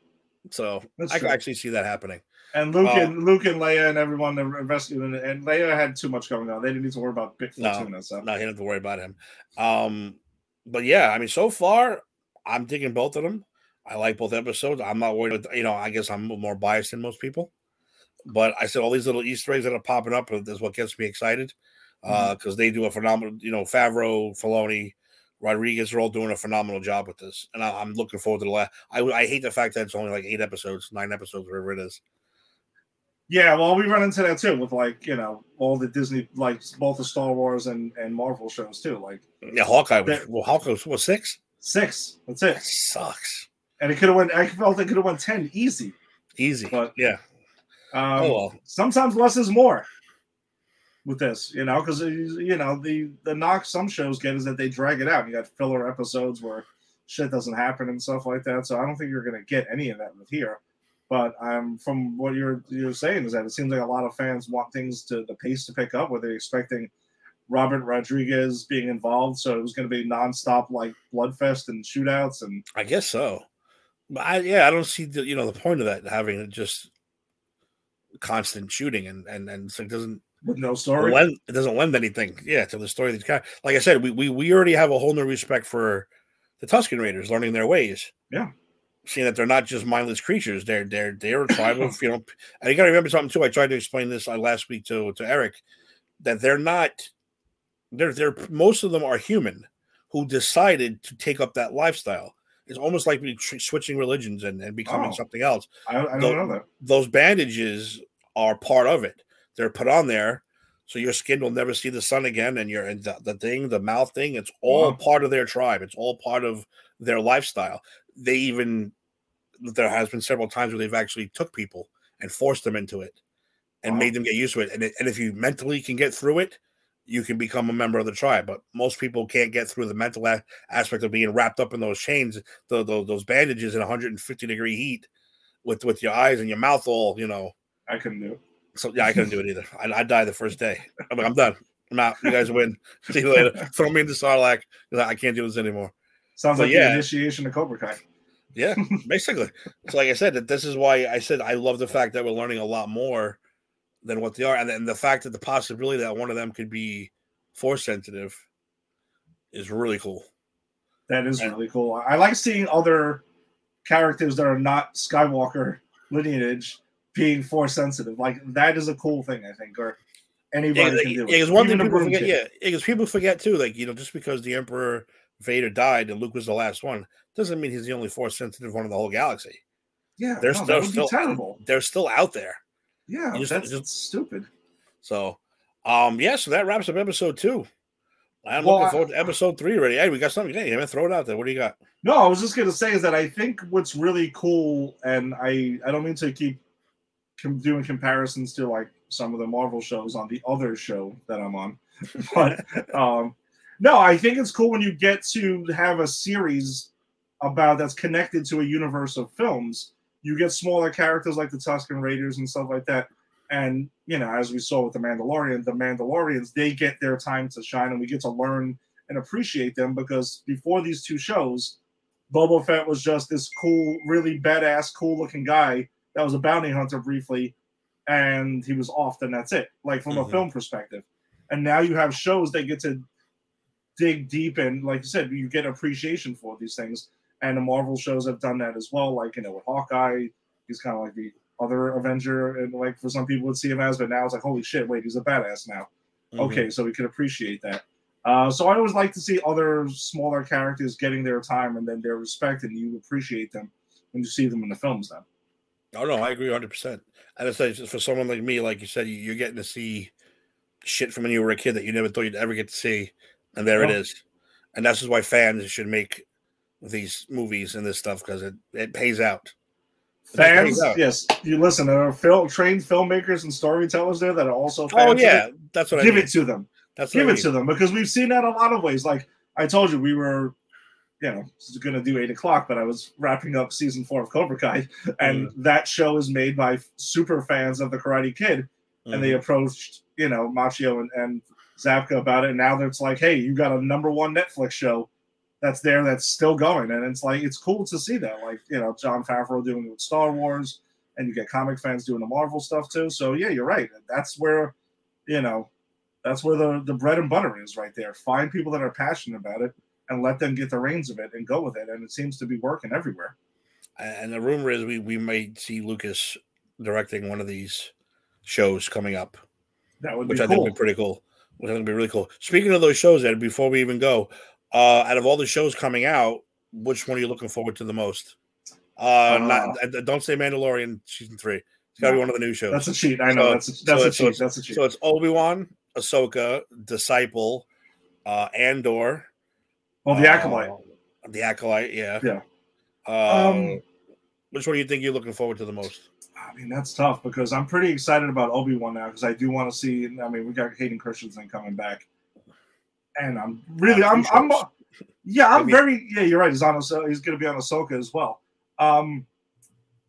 So That's I can actually see that happening. And Luke Oh. and Luke and Leia and everyone that in it, and Leia had too much going on. They didn't need to worry about Big No, Fortuna. So No, you don't have to worry about him. Um, but yeah, I mean, so far, I'm digging both of them. I like both episodes. I'm not worried. You know, I guess I'm more biased than most people. But I said all these little Easter eggs that are popping up is what gets me excited mm-hmm. uh, because they do a phenomenal. You know, Favreau, Filoni, Rodriguez are all doing a phenomenal job with this, and I, I'm looking forward to the last. I, I hate the fact that it's only like eight episodes, nine episodes, whatever it is. yeah, well, we run into that too with like you know all the Disney like both the Star Wars and and Marvel shows too. Like Yeah, Hawkeye was That- well, Hawkeye was what six? six, that's it. That sucks. And it could have went. I felt it could have went ten easy. Easy, But- yeah. Um, oh well, sometimes less is more with this, you know, because you know the the knock some shows get is that they drag it out. You got filler episodes where shit doesn't happen and stuff like that. So I don't think you're gonna get any of that with here. But um, from what you're you're saying is that it seems like a lot of fans want things to the pace to pick up. Were they expecting Robert Rodriguez being involved, so it was going to be nonstop like bloodfest and shootouts and I guess so. But I yeah, I don't see the you know the point of that having just constant shooting and and and so it doesn't with no story. lend it doesn't lend anything yeah to the story of these guys. Like I said, we we we already have a whole new respect for the Tusken Raiders learning their ways. Yeah. Seeing that they're not just mindless creatures, they're they're they're a tribe of you know. And you got to remember something too. I tried to explain this uh, last week to to Eric that they're not. They're they're most of them are human who decided to take up that lifestyle. It's almost like switching religions and, and becoming Oh. something else I, I don't the- know that. those bandages are part of it. They're put on there, so your skin will never see the sun again, and your and the, the thing, the mouth thing, it's all Wow. part of their tribe. It's all part of their lifestyle. They even there has been several times where they've actually took people and forced them into it and Wow. made them get used to it. And it, and if you mentally can get through it, you can become a member of the tribe. But most people can't get through the mental a- aspect of being wrapped up in those chains, the, the, those bandages in 150 degree heat with with your eyes and your mouth all you know I couldn't do. So yeah, I couldn't do it either. I, I died the first day. I'm like, I'm done. I'm out. You guys win. See you later. Throw me into Sarlacc because I can't do this anymore. Sounds like yeah. the initiation of Cobra Kai. Yeah, basically. So like I said, that this is why I said I love the fact that we're learning a lot more than what they are, and then the fact that the possibility that one of them could be force sensitive is really cool. That is And- really cool. I like seeing other characters that are not Skywalker lineage being force sensitive. Like that is a cool thing, I think, or anybody Yeah, can do. yeah, it. because one Even thing people forget, kid. yeah, because people forget too, like you know, just because the Emperor Vader died and Luke was the last one, doesn't mean he's the only force sensitive one in the whole galaxy. yeah, They're no, would still terrible. They're still out there. Yeah, just- that's just- stupid. So, um, yeah, so that wraps up episode two. I'm Well, looking forward to episode three already. Hey, we got something. Hey, man, throw it out there. What do you got? No, I was just gonna say is that I think what's really cool, and I I don't mean to keep com- doing comparisons to like some of the Marvel shows on the other show that I'm on, but um, no, I think it's cool when you get to have a series about that's connected to a universe of films. You get smaller characters like the Tusken Raiders and stuff like that. And you know, as we saw with the Mandalorian, the Mandalorians they get their time to shine, and we get to learn and appreciate them because before these two shows, Boba Fett was just this cool, really badass, cool looking guy that was a bounty hunter briefly, and he was off. Then that's it, like from a Mhm. film perspective. And now you have shows that get to dig deep and, like you said, you get appreciation for these things. And the Marvel shows have done that as well. Like you know, with Hawkeye, he's kind of like the other Avenger, and like for some people would see him as, but now it's like, holy shit, wait, he's a badass now Mhm. okay, so we can appreciate that. Uh, so I always like to see other smaller characters getting their time and then their respect, and you appreciate them when you see them in the films. Then, Oh no, I agree 100. percent And I say for someone like me, like you said, you- you're getting to see shit from when you were a kid that you never thought you'd ever get to see, and there it Yeah. is. And that's why fans should make these movies and this stuff because it it pays out. It fans, pays out. yes, you listen. There are film trained filmmakers and storytellers there that are also Oh yeah, that's what I give mean. it to them. That's what Give I it mean. to them because we've seen that a lot of ways. Like I told you, we were, you know, it's going to do eight o'clock, but I was wrapping up season four of Cobra Kai, and Mm-hmm. that show is made by super fans of the Karate Kid. and they Mhm. approached you know Macchio and, and Zabka about it. And now it's like, hey, you got a number one Netflix show that's there that's still going, and it's like it's cool to see that. Like you know, Jon Favreau doing it with Star Wars, and you get comic fans doing the Marvel stuff too. So yeah, you're right. That's where you know that's where the the bread and butter is right there. Find people that are passionate about it and let them get the reins of it and go with it. And it seems to be working everywhere. And the rumor is we we might see Lucas directing one of these shows coming up. That would which I cool. think would be pretty cool. Which I think would be really cool. Speaking of those shows, Ed, before we even go, uh, out of all the shows coming out, which one are you looking forward to the most? Uh, not uh, don't say Mandalorian season three. It's got to No. be one of the new shows. That's a cheat. I know. So- that's a, so that's a so cheat. it's- That's a cheat. So it's Obi Wan, Ahsoka, Disciple, uh, Andor. Well, the acolyte. uh, the acolyte, yeah, Yeah. Uh, Um, which one do you think you're looking forward to the most? I mean, that's tough because I'm pretty excited about Obi Wan now because I do want to see. I mean, we got Hayden Christensen coming back, and I'm really, Uh, I'm, I'm, yeah, I'm very, yeah, you're right. He's on, Ahso- he's going to be on Ahsoka as well. Um,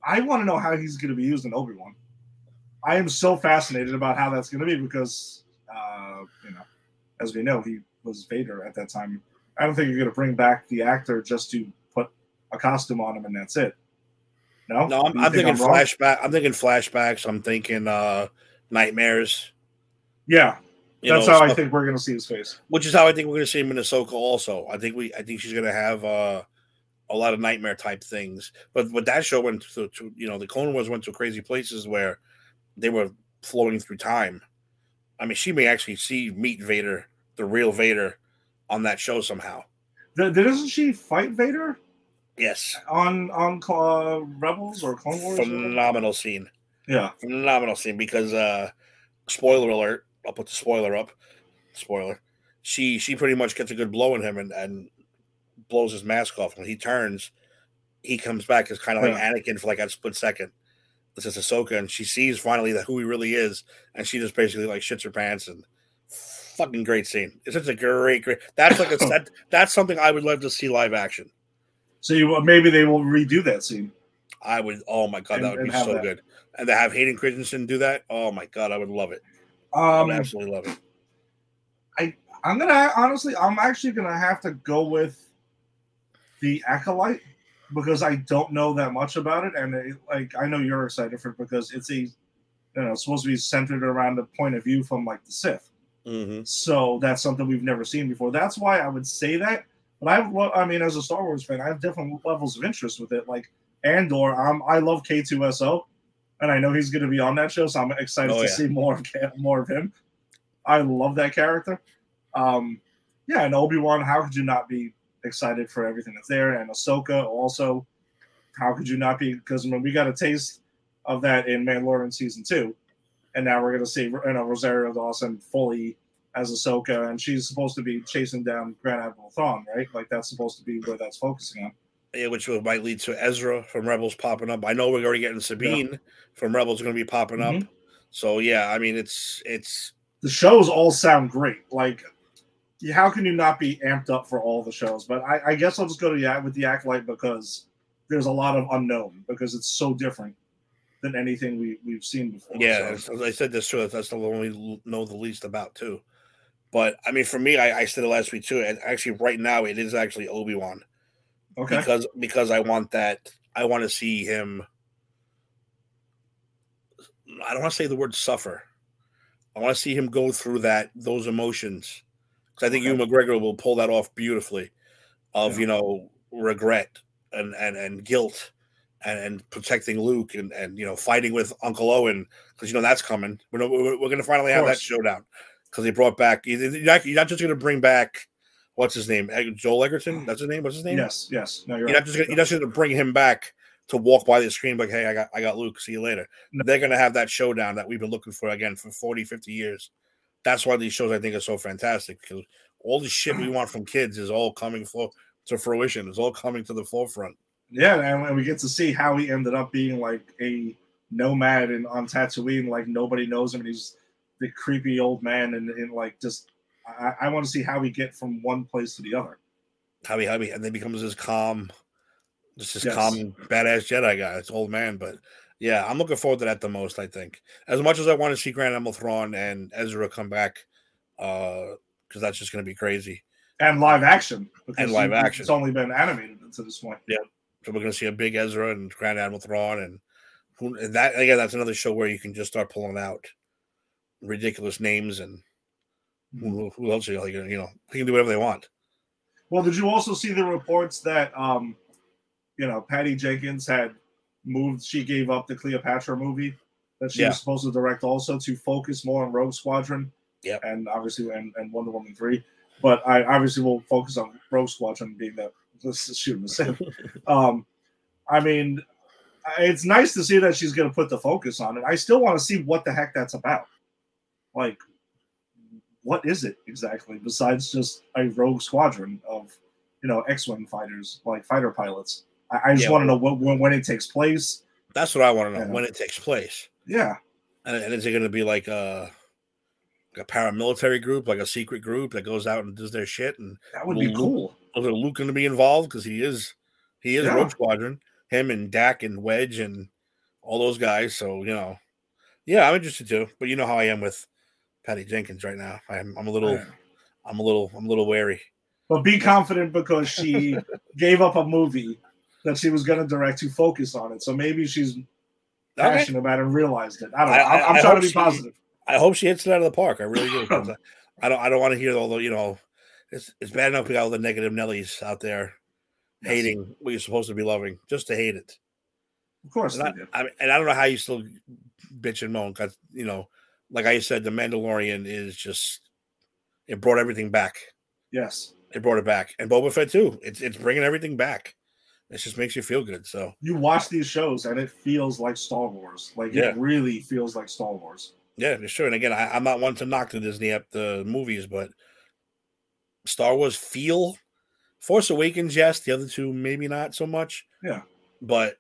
I want to know how he's going to be used in Obi Wan. I am so fascinated about how that's going to be because, uh, you know, as we know, he was Vader at that time. I don't think you're going to bring back the actor just to put a costume on him and that's it. No, No, I'm, I'm think thinking wrong? flashback. I'm thinking flashbacks. I'm thinking uh nightmares. Yeah, You that's know, how I think we're going to see his face. which is how I think we're going to see him in Ahsoka. Also, I think we, I think she's going to have uh, a lot of nightmare type things. But but that show went to, to you know the Clone Wars went to crazy places where they were flowing through time. I mean, she may actually see meet Vader, the real Vader, on that show somehow. Th- Doesn't she fight Vader Yes, on on uh, Rebels or Clone Wars? phenomenal scene. Yeah, phenomenal scene because uh spoiler alert i'll put the spoiler up spoiler she she pretty much gets a good blow in him and and blows his mask off when he turns he comes back as kind of like Yeah. anakin for like a split second this is ahsoka and she sees finally that who he really is and she just basically like shits her pants and fucking great scene it's just a great great that's like a that, that's something i would love to see live action so you maybe they will redo that scene. i would oh my god And- that would be so that. good and to have hayden christensen do that oh my god i would love it i Um, would absolutely love it I I'm gonna honestly, I'm actually gonna have to go with the acolyte because I don't know that much about it, and it, like I know you're excited for it because it's a, you know, supposed to be centered around the point of view from like the Sith. Hmm So that's something we've never seen before. That's why I would say that. But I, I mean, as a Star Wars fan, I have different levels of interest with it. Like Andor, um, I love K2SO, and I know he's going to be on that show, so I'm excited Oh, to yeah. see more of more of him. I love that character. Um, yeah, and Obi Wan, how could you not be excited for everything that's there? And Ahsoka also, how could you not be? Because when we got a taste of that in Mandalorian season two, and now we're going to see you know Rosario Dawson fully as Ahsoka, and she's supposed to be chasing down Grand Admiral Thrawn, right? Like that's supposed to be where that's focusing on. Yeah, which might lead to Ezra from Rebels popping up. I know we're already getting Sabine from Rebels going to be popping up. Mhm. So yeah, I mean it's it's The shows all sound great. Like, how can you not be amped up for all the shows? But I, I guess I'll just go to yeah with the acolyte because there's a lot of unknown because it's so different than anything we we've seen before. yeah. So, As I said this too. That's the one we know the least about too. But I mean, for me, I, I said it last week too. And actually, right now, it is actually Obi Wan okay. because because I want that. I want to see him. I don't want to say the word suffer. I want to see him go through that those emotions because I think Okay. Ewan McGregor will pull that off beautifully. Of Yeah. you know regret and and and guilt and, and protecting Luke and and you know fighting with Uncle Owen because you know that's coming. We're we're, we're going to finally have that showdown because they brought back. You're not, you're not just going to bring back what's his name, Joel Edgerton. That's his name. What's his name? Yes, yes. No, you're You're right. not just gonna, you're not just gonna bring him back to walk by the screen like, hey, I got I got Luke. See you later. No. They're gonna have that showdown that we've been looking for again for 40, 50 years. That's why these shows I think are so fantastic because all the shit we want from kids is all coming for to fruition. It's all coming to the forefront. Yeah, and we get to see how he ended up being like a nomad and on Tatooine, like nobody knows him, and he's the creepy old man, and, and like just I, I want to see how we get from one place to the other. How he how he and then becomes this calm, just this Yes. calm badass Jedi guy. It's old man, but yeah, I'm looking forward to that the most. I think as much as I want to see Grand Admiral Thrawn and Ezra come back, uh, because that's just gonna be crazy. and live action. And live action. It's only been animated to this point. So we're going to see a big Ezra and Grand Admiral Thrawn, and, who, and that again, that's another show where you can just start pulling out ridiculous names and who, who else are you you know, they can do whatever they want. Well, did you also see the reports that um, you know, Patty Jenkins had moved? She gave up the Cleopatra movie that she Yeah. was supposed to direct, also to focus more on Rogue Squadron. Yeah, and obviously and, and Wonder Woman three. But I obviously will focus on Rogue Squadron being that let's just shoot the same. um, I mean, it's nice to see that she's going to put the focus on it. I still want to see what the heck that's about. Like, what is it exactly besides just a rogue squadron of, you know, X-wing fighters, like fighter pilots? I, I just Yeah, want to know what, when, when it takes place. That's what I want to know Yeah. when it takes place. Yeah, And, and is it going to be like a, like a paramilitary group, like a secret group that goes out and does their shit? And that would be cool. Is Luke going to be involved because he is, he is Yeah. Rogue Squadron. Him and Dak and Wedge and all those guys. So you know, yeah, I'm interested too. But you know how I am with Patty Jenkins right now. I'm I'm a little, Yeah. I'm a little, I'm a little wary. But be confident because she gave up a movie that she was going to direct to focus on it. So maybe she's Okay. passionate about it and realized it. I don't know. I- am trying to be she- positive. I hope she hits it out of the park. I really do. I don't. I don't want to hear all the. You know, it's it's bad enough we got all the negative Nellies out there Yes. hating what you're supposed to be loving just to hate it. Of course, And I. I and I don't know how you still bitch and moan because you know, like I said, the Mandalorian is just it brought everything back. yes. It brought it back, and Boba Fett too. It's it's bringing everything back. It just makes you feel good. So You watch these shows and it feels like Star Wars. Like Yeah. it really feels like Star Wars. yeah, sure. And again, I, I'm not one to knock the Disney up the movies, but Star Wars feel Force Awakens, yes. The other two, maybe not so much. Yeah. but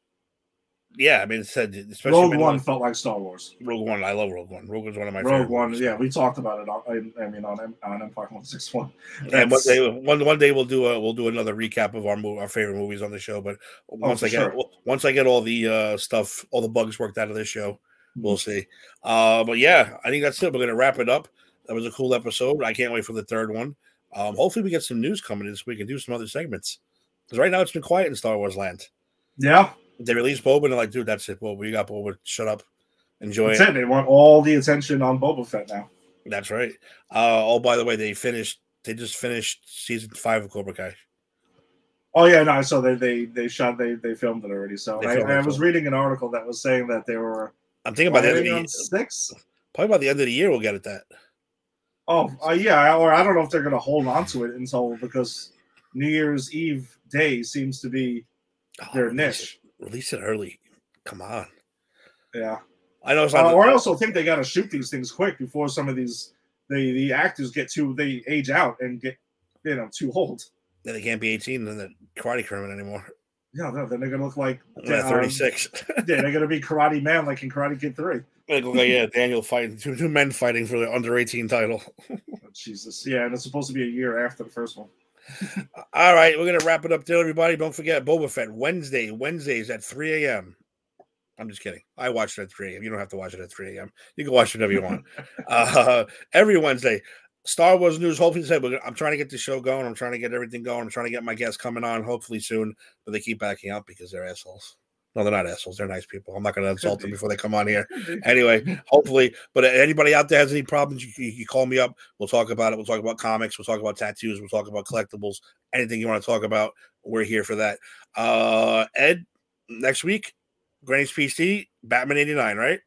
yeah, I mean, it said especially Rogue One felt like Star Wars. Rogue One. I love Rogue One. Rogue One's one of my Rogue favorite One, movies. yeah, we talked about it. On, I, mean, on on Empire One Six One. And one day, one one day we'll do a we'll do another recap of our our favorite movies on the show. But once for I get sure. once I get all the uh, stuff, all the bugs worked out of this show, we'll Mm-hmm. see. Uh, but yeah, I think that's it. We're gonna wrap it up. That was a cool episode. I can't wait for the third one. Um, hopefully, we get some news coming this week and do some other segments. Because right now it's been quiet in Star Wars land. Yeah, They released Boba and they're like, dude, that's it. Boba, you got Boba. Shut up. Enjoy that's it. it. They want all the attention on Boba Fett now. That's right. Uh, oh, by the way, they finished. They just finished season five of Cobra Kai. Oh yeah, no. So they they they shot they they filmed it already. So I, it, I was reading an article that was saying that they were I'm thinking by the end of the year, six. probably by the end of the year we'll get at that. Oh uh, yeah, or I don't know if they're going to hold on to it until because New Year's Eve day seems to be Oh, their release niche. It, release it early. Come on. Yeah. I know it's not. Uh, or I also think they got to shoot these things quick before some of these the the actors get too they age out and get you know too old. Yeah, they can't be 18 in the karate tournament anymore. Yeah, no, then they're gonna look like Yeah, um, 36. yeah, they're gonna be Karate Man like in Karate Kid Three. Like, yeah, Daniel fighting two, two men fighting for the under 18 title. Oh, Jesus, yeah, and it's supposed to be a year after the first one. All right, we're gonna wrap it up there, everybody. Don't forget Boba Fett Wednesday, Wednesdays at 3 a.m. I'm just kidding. I watch it at 3 a.m. You don't have to watch it at 3 a.m. You can watch it whenever you want. uh, every Wednesday, Star Wars news. Hopefully, said we're I'm trying to get the show going. I'm trying to get everything going. I'm trying to get my guests coming on. Hopefully soon, but they keep backing out because they're assholes. No, they're not assholes. They're nice people. I'm not going to insult them before they come on here. Anyway, hopefully, but anybody out there has any problems, you, you, you call me up. We'll talk about it. We'll talk about comics. We'll talk about tattoos. We'll talk about collectibles. Anything you want to talk about, we're here for that. Uh, Ed, next week, Granny's PC, Batman 89, right?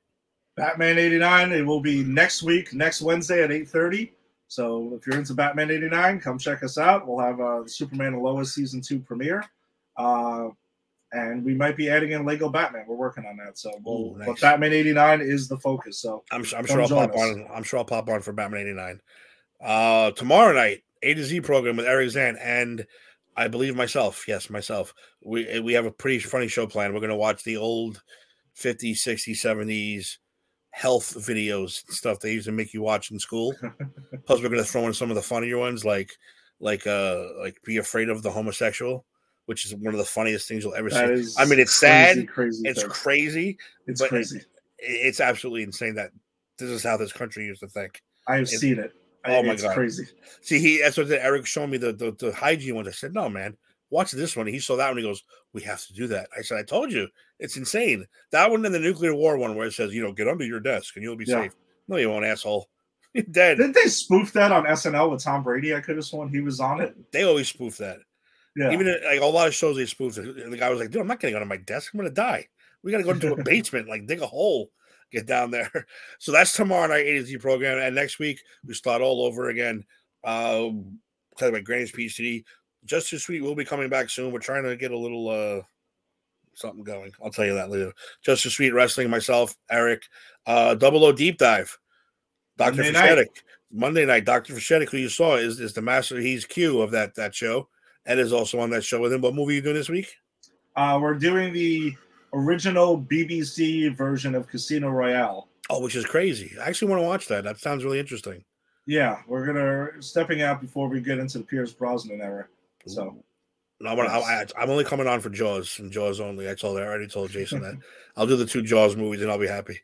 Batman 89, it will be next week, next Wednesday at 8:30. So if you're into Batman 89, come check us out. We'll have uh, Superman and Lois season two premiere. Uh, and we might be adding in Lego Batman. We're working on that. So we'll, Ooh, but. Batman 89 is the focus. So I'm, I'm sure I'll pop us. on. I'm sure I'll pop on for Batman 89. Uh, tomorrow night, A to Z program with Eric Zan and I believe myself. Yes, myself. We we have a pretty funny show plan. We're gonna watch the old 50s, 60s, 70s health videos stuff they used to make you watch in school. Plus, we're gonna throw in some of the funnier ones, like like uh like be afraid of the homosexual, which is one of the funniest things you'll ever that see. I mean, it's sad. Crazy. It's thing. crazy. it's but- crazy. It's absolutely insane that this is how this country used to think. I have it's- seen it. Oh my it's God. crazy. See, he that's what Eric showed me the, the the hygiene ones. I said, no, man, watch this one. He saw that one. He goes, we have to do that. I said, I told you, it's insane. That one and the nuclear war one where it says, you know, get under your desk and you'll be Yeah. safe. No, you won't, asshole. You're dead. Didn't they spoof that on SNL with Tom Brady? I could have sworn he was on it. They always spoof that. Yeah. Even in, like a lot of shows, they spoof. And the guy was like, dude, I'm not getting under my desk. I'm gonna die. We gotta go into a basement, like dig a hole, get down there. So that's tomorrow night, A to Z program. And next week we start all over again. Um talking about Granny's PCD. Justice Sweet will be coming back soon. We're trying to get a little uh something going. I'll tell you that later. Justice Sweet Wrestling, myself, Eric, uh double O deep dive. Dr. Monday night. Monday night, Dr. Fashetic, who you saw, is, is the master. He's Q of that that show. Ed is also on that show with him. What movie are you doing this week? Uh, we're doing the original BBC version of Casino Royale. Oh, which is crazy. I actually want to watch that. That sounds really interesting. Yeah, we're gonna stepping out before we get into the Pierce Brosnan era. So No, I'm, gonna, I, I'm only coming on for Jaws and Jaws only. I told I already told Jason that. I'll do the two Jaws movies and I'll be happy.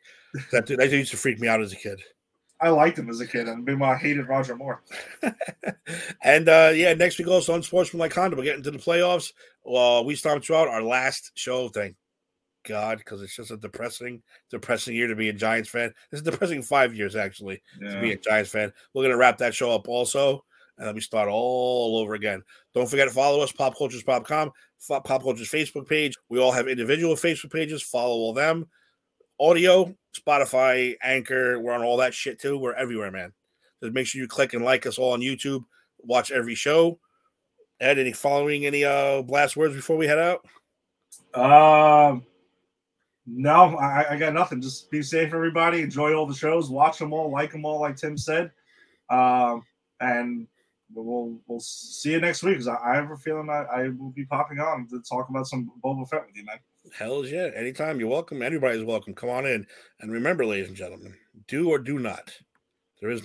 That that used to freak me out as a kid. I liked him as a kid, and meanwhile I hated Roger Moore. and uh yeah, next week also on Sportsmanlike Honda, we're getting to the playoffs. Well, we stomped you out our last show. Thank God, because it's just a depressing, depressing year to be a Giants fan. It's a depressing five years actually to be a Giants fan. We're gonna wrap that show up also, and then we start all over again. Don't forget to follow us, popculturespop.com, Pop Culture's Facebook page. We all have individual Facebook pages. Follow all them. Audio, Spotify, Anchor. We're on all that shit too. We're everywhere, man. Just make sure you click and like us all on YouTube. Watch every show. Ed, any following any uh last words before we head out? Um, no, I, I got nothing. Just be safe, everybody. Enjoy all the shows. Watch them all. Like them all, like Tim said. Um, and we'll we'll see you next week. 'cause I, I have a feeling I, I will be popping on to talk about some Boba Fett with you, man. Hell's yeah. Anytime you're welcome. Everybody's welcome. Come on in. And remember, ladies and gentlemen, do or do not